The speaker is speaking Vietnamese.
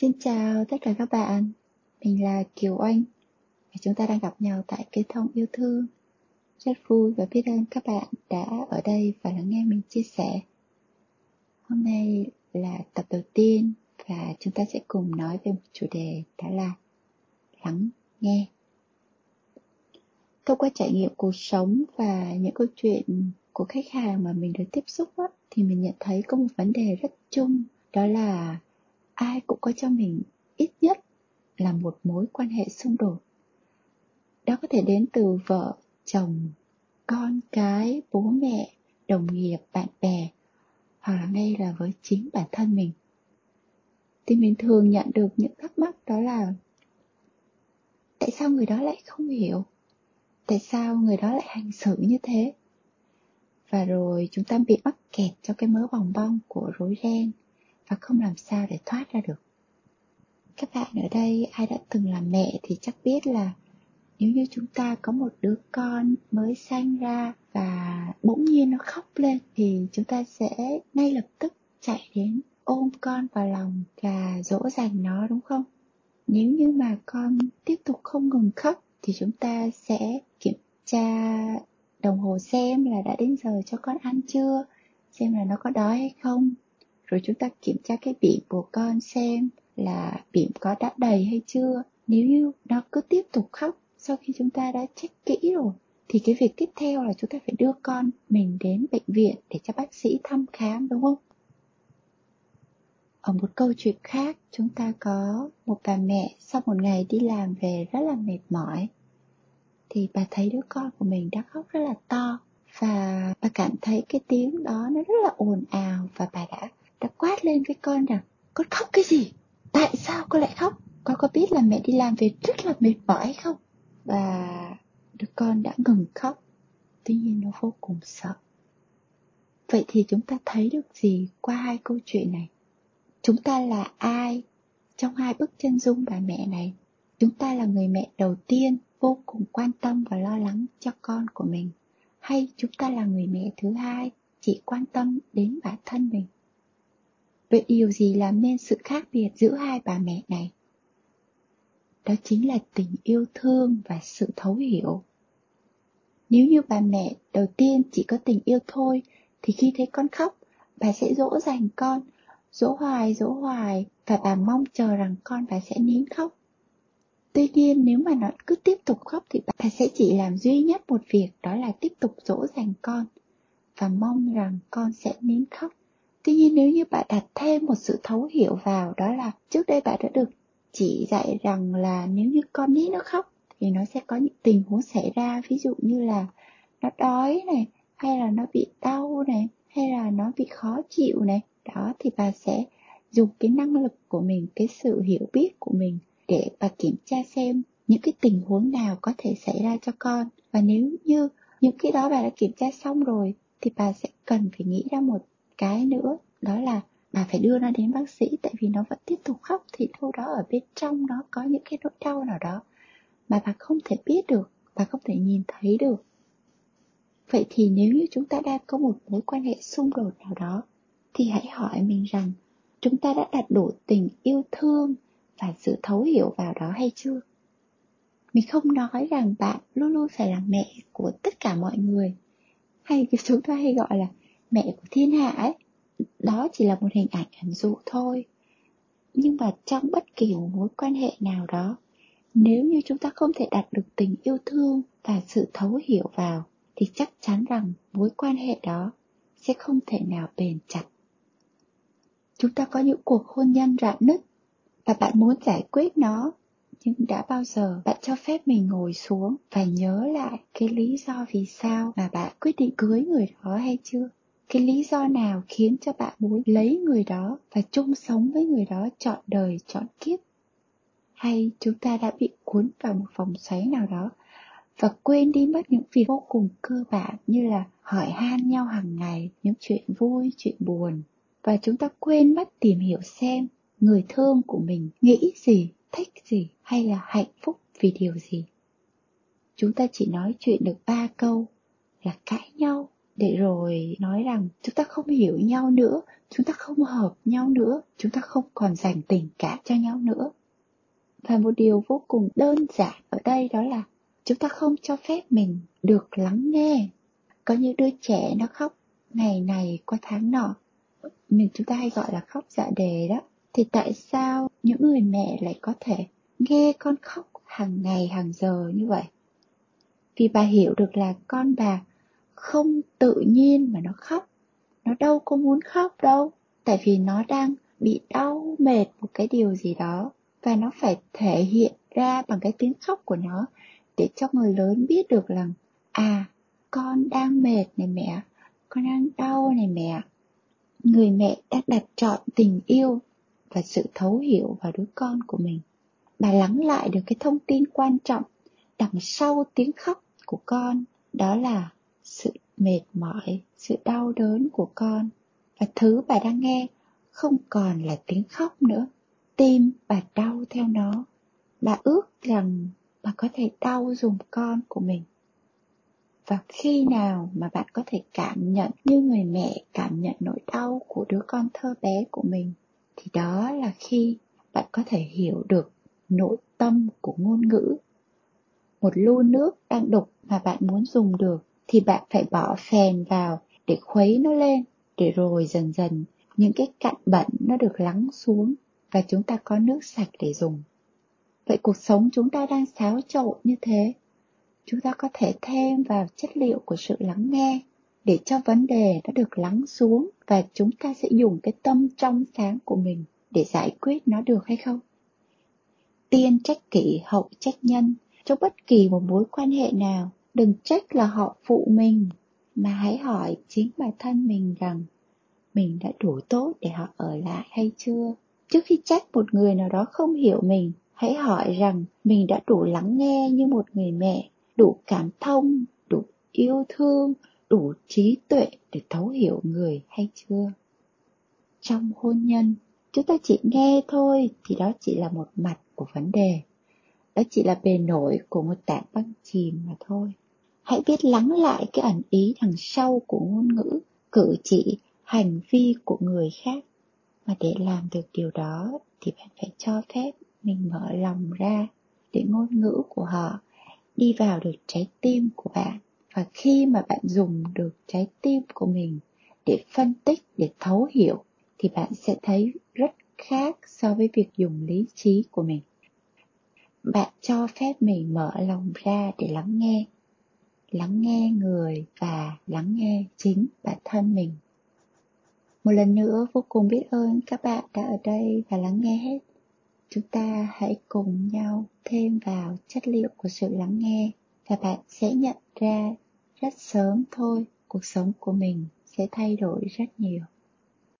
Xin chào tất cả các bạn, mình là Kiều Oanh và chúng ta đang gặp nhau tại kênh Thông Yêu Thương. Rất vui và biết ơn các bạn đã ở đây và lắng nghe mình chia sẻ. Hôm nay là tập đầu tiên và chúng ta sẽ cùng nói về một chủ đề đó là lắng nghe. Thông qua trải nghiệm cuộc sống và những câu chuyện của khách hàng mà mình được tiếp xúc á, thì mình nhận thấy có một vấn đề rất chung đó là ai cũng có cho mình ít nhất là một mối quan hệ xung đột. Đó có thể đến từ vợ, chồng, con cái, bố mẹ, đồng nghiệp, bạn bè, hoặc là ngay là với chính bản thân mình. Thì mình thường nhận được những thắc mắc đó là, tại sao người đó lại không hiểu? Tại sao người đó lại hành xử như thế? Và rồi chúng ta bị mắc kẹt trong cái mớ bòng bong của rối ren và không làm sao để thoát ra được. Các bạn ở đây, ai đã từng làm mẹ thì chắc biết là nếu như chúng ta có một đứa con mới sanh ra và bỗng nhiên nó khóc lên thì chúng ta sẽ ngay lập tức chạy đến ôm con vào lòng và dỗ dành nó, đúng không? Nếu như mà con tiếp tục không ngừng khóc thì chúng ta sẽ kiểm tra đồng hồ xem là đã đến giờ cho con ăn chưa, xem là nó có đói hay không rồi chúng ta kiểm tra cái bỉm của con xem là bỉm có đã đầy hay chưa. Nếu như nó cứ tiếp tục khóc sau khi chúng ta đã check kỹ rồi, thì cái việc tiếp theo là chúng ta phải đưa con mình đến bệnh viện để cho bác sĩ thăm khám, đúng không? Ở một câu chuyện khác, chúng ta có một bà mẹ sau một ngày đi làm về rất là mệt mỏi. Thì bà thấy đứa con của mình đã khóc rất là to và bà cảm thấy cái tiếng đó nó rất là ồn ào và bà đã đã quát lên với con rằng, con khóc cái gì? Tại sao con lại khóc? Con có biết là mẹ đi làm về rất là mệt mỏi không? Và đứa con đã ngừng khóc. Tuy nhiên nó vô cùng sợ. Vậy thì chúng ta thấy được gì qua hai câu chuyện này? Chúng ta là ai trong hai bức chân dung bà mẹ này? Chúng ta là người mẹ đầu tiên vô cùng quan tâm và lo lắng cho con của mình, hay chúng ta là người mẹ thứ hai chỉ quan tâm đến bản thân mình? Vậy điều gì làm nên sự khác biệt giữa hai bà mẹ này? Đó chính là tình yêu thương và sự thấu hiểu. Nếu như bà mẹ đầu tiên chỉ có tình yêu thôi, thì khi thấy con khóc, bà sẽ dỗ dành con, dỗ hoài dỗ hoài, và bà mong chờ rằng con bà sẽ nín khóc. Tuy nhiên, nếu mà nó cứ tiếp tục khóc thì bà sẽ chỉ làm duy nhất một việc, đó là tiếp tục dỗ dành con và mong rằng con sẽ nín khóc. Tuy nhiên nếu như bạn đặt thêm một sự thấu hiểu vào, đó là trước đây bạn đã được chỉ dạy rằng là nếu như con nít nó khóc thì nó sẽ có những tình huống xảy ra, ví dụ như là nó đói này, hay là nó bị đau này, hay là nó bị khó chịu này, đó thì bà sẽ dùng cái năng lực của mình, cái sự hiểu biết của mình để bà kiểm tra xem những cái tình huống nào có thể xảy ra cho con. Và nếu như những cái đó bà đã kiểm tra xong rồi thì bà sẽ cần phải nghĩ ra một cái nữa. Đó là bà phải đưa nó đến bác sĩ, tại vì nó vẫn tiếp tục khóc thì đâu đó ở bên trong nó có những cái nỗi đau nào đó mà bà không thể biết được, bà không thể nhìn thấy được. Vậy thì nếu như chúng ta đang có một mối quan hệ xung đột nào đó, thì hãy hỏi mình rằng, chúng ta đã đặt đủ tình yêu thương và sự thấu hiểu vào đó hay chưa? Mình không nói rằng bạn luôn luôn phải là mẹ của tất cả mọi người, hay chúng ta hay gọi là mẹ của thiên hạ ấy, đó chỉ là một hình ảnh ẩn dụ thôi. Nhưng mà trong bất kỳ một mối quan hệ nào đó, nếu như chúng ta không thể đạt được tình yêu thương và sự thấu hiểu vào, thì chắc chắn rằng mối quan hệ đó sẽ không thể nào bền chặt. Chúng ta có những cuộc hôn nhân rạn nứt và bạn muốn giải quyết nó, nhưng đã bao giờ bạn cho phép mình ngồi xuống và nhớ lại cái lý do vì sao mà bạn quyết định cưới người đó hay chưa? Cái lý do nào khiến cho bạn muốn lấy người đó và chung sống với người đó trọn đời, trọn kiếp? Hay chúng ta đã bị cuốn vào một vòng xoáy nào đó và quên đi mất những việc vô cùng cơ bản như là hỏi han nhau hàng ngày những chuyện vui, chuyện buồn? Và chúng ta quên mất tìm hiểu xem người thương của mình nghĩ gì, thích gì hay là hạnh phúc vì điều gì? Chúng ta chỉ nói chuyện được ba câu là cãi nhau để rồi nói rằng chúng ta không hiểu nhau nữa, chúng ta không hợp nhau nữa, chúng ta không còn dành tình cảm cho nhau nữa. Và một điều vô cùng đơn giản ở đây đó là chúng ta không cho phép mình được lắng nghe. Có những đứa trẻ nó khóc ngày này qua tháng nọ. Mình chúng ta hay gọi là khóc dạ đề đó. Thì tại sao những người mẹ lại có thể nghe con khóc hàng ngày hàng giờ như vậy? Vì bà hiểu được là con bà không tự nhiên mà nó khóc. Nó đâu có muốn khóc đâu, tại vì nó đang bị đau mệt một cái điều gì đó, và nó phải thể hiện ra bằng cái tiếng khóc của nó để cho người lớn biết được rằng à con đang mệt này mẹ, con đang đau này mẹ. Người mẹ đã đặt trọn tình yêu và sự thấu hiểu vào đứa con của mình. Bà lắng lại được cái thông tin quan trọng đằng sau tiếng khóc của con, đó là sự mệt mỏi, sự đau đớn của con. Và thứ bà đang nghe không còn là tiếng khóc nữa. Tim bà đau theo nó. Bà ước rằng bà có thể đau dùng con của mình. Và khi nào mà bạn có thể cảm nhận như người mẹ cảm nhận nỗi đau của đứa con thơ bé của mình, thì đó là khi bạn có thể hiểu được nội tâm của ngôn ngữ. Một lu nước đang đục mà bạn muốn dùng được thì bạn phải bỏ phèn vào để khuấy nó lên, để rồi dần dần những cái cặn bẩn nó được lắng xuống và chúng ta có nước sạch để dùng. Vậy cuộc sống chúng ta đang xáo trộn như thế. Chúng ta có thể thêm vào chất liệu của sự lắng nghe để cho vấn đề nó được lắng xuống và chúng ta sẽ dùng cái tâm trong sáng của mình để giải quyết nó được hay không? Tiên trách kỷ, hậu trách nhân. Trong bất kỳ một mối quan hệ nào đừng trách là họ phụ mình, mà hãy hỏi chính bản thân mình rằng, mình đã đủ tốt để họ ở lại hay chưa? Trước khi trách một người nào đó không hiểu mình, hãy hỏi rằng, mình đã đủ lắng nghe như một người mẹ, đủ cảm thông, đủ yêu thương, đủ trí tuệ để thấu hiểu người hay chưa? Trong hôn nhân, chúng ta chỉ nghe thôi thì đó chỉ là một mặt của vấn đề đó chỉ là bề nổi của một tảng băng chìm mà thôi. Hãy biết lắng lại cái ẩn ý đằng sau của ngôn ngữ, cử chỉ, hành vi của người khác. Mà để làm được điều đó thì bạn phải cho phép mình mở lòng ra để ngôn ngữ của họ đi vào được trái tim của bạn. Và khi mà bạn dùng được trái tim của mình để phân tích, để thấu hiểu, thì bạn sẽ thấy rất khác so với việc dùng lý trí của mình bạn cho phép mình mở lòng ra để lắng nghe. Lắng nghe người và lắng nghe chính bản thân mình. Một lần nữa, vô cùng biết ơn các bạn đã ở đây và lắng nghe hết. Chúng ta hãy cùng nhau thêm vào chất liệu của sự lắng nghe và bạn sẽ nhận ra rất sớm thôi, cuộc sống của mình sẽ thay đổi rất nhiều.